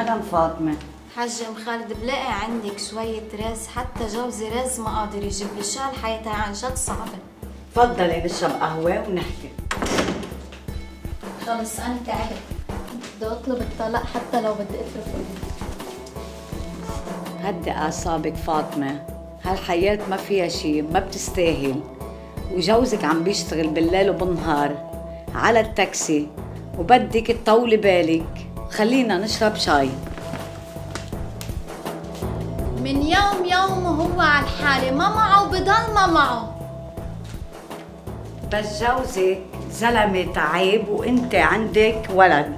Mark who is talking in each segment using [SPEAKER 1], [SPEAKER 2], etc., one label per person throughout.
[SPEAKER 1] أهلا فاطمة؟
[SPEAKER 2] حاج ام خالد بلاقي عندك شوية رز حتى جوزي رز ما قادر يجيب لي شو هالحياة هاي عن جد صعبة.
[SPEAKER 1] تفضلي نشرب قهوة ونحكي.
[SPEAKER 2] خلص أنا تعبت بدي أطلب الطلاق حتى لو بدي أترك
[SPEAKER 1] هدي أعصابك فاطمة. هالحياة ما فيها شيء ما بتستاهل. وجوزك عم بيشتغل بالليل وبالنهار على التاكسي وبدك تطولي بالك. خلينا نشرب شاي.
[SPEAKER 2] من يوم يوم وهو على الحالة ما معه وبضل ما معه.
[SPEAKER 1] بس جوزك زلمة تعب وإنت عندك ولد.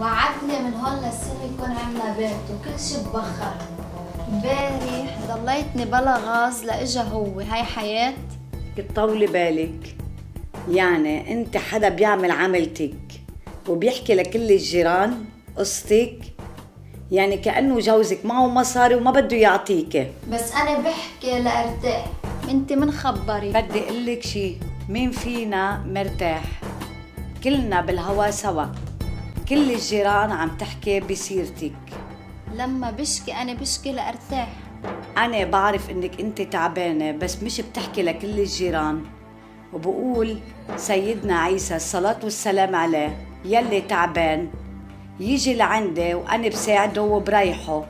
[SPEAKER 2] وعدني من هون للسنة يكون عندنا بيت وكل شي ببخر. امبارح ضليتني بلا غاز لإجا هو. هاي حياة؟
[SPEAKER 1] تطولي بالك. يعني إنت حدا بيعمل عملتك وبيحكي لكل الجيران؟ قصتك؟ يعني كأنه جوزك معه مصاري وما بده يعطيك
[SPEAKER 2] بس أنا بحكي لأرتاح. أنت من خبري.
[SPEAKER 1] بدي أقول لك شيء مين فينا مرتاح؟ كلنا بالهوا سوا. كل الجيران عم تحكي بسيرتك.
[SPEAKER 2] لما بشكي أنا بشكي لأرتاح.
[SPEAKER 1] أنا بعرف إنك أنت تعبانة بس مش بتحكي لكل الجيران. وبقول سيدنا عيسى الصلاة والسلام عليه. يلي تعبان. يجي لعندي وأنا بساعده وبريحه.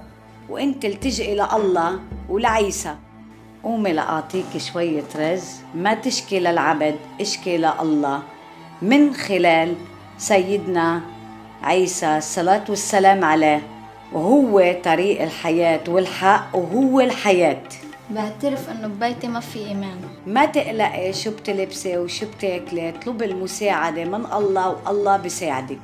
[SPEAKER 1] وأنت التجئي لله ولعيسى. قومي لأعطيك شوية رز. ما تشكي للعبد اشكي لله. من خلال سيدنا عيسى الصلاة والسلام عليه. وهو طريق الحياة والحق وهو الحياة.
[SPEAKER 2] بعترف إنه ببيتي ما في إيمان.
[SPEAKER 1] ما تقلقي شو بتلبسي وشو بتاكلي اطلبي المساعدة من الله والله بيساعدك.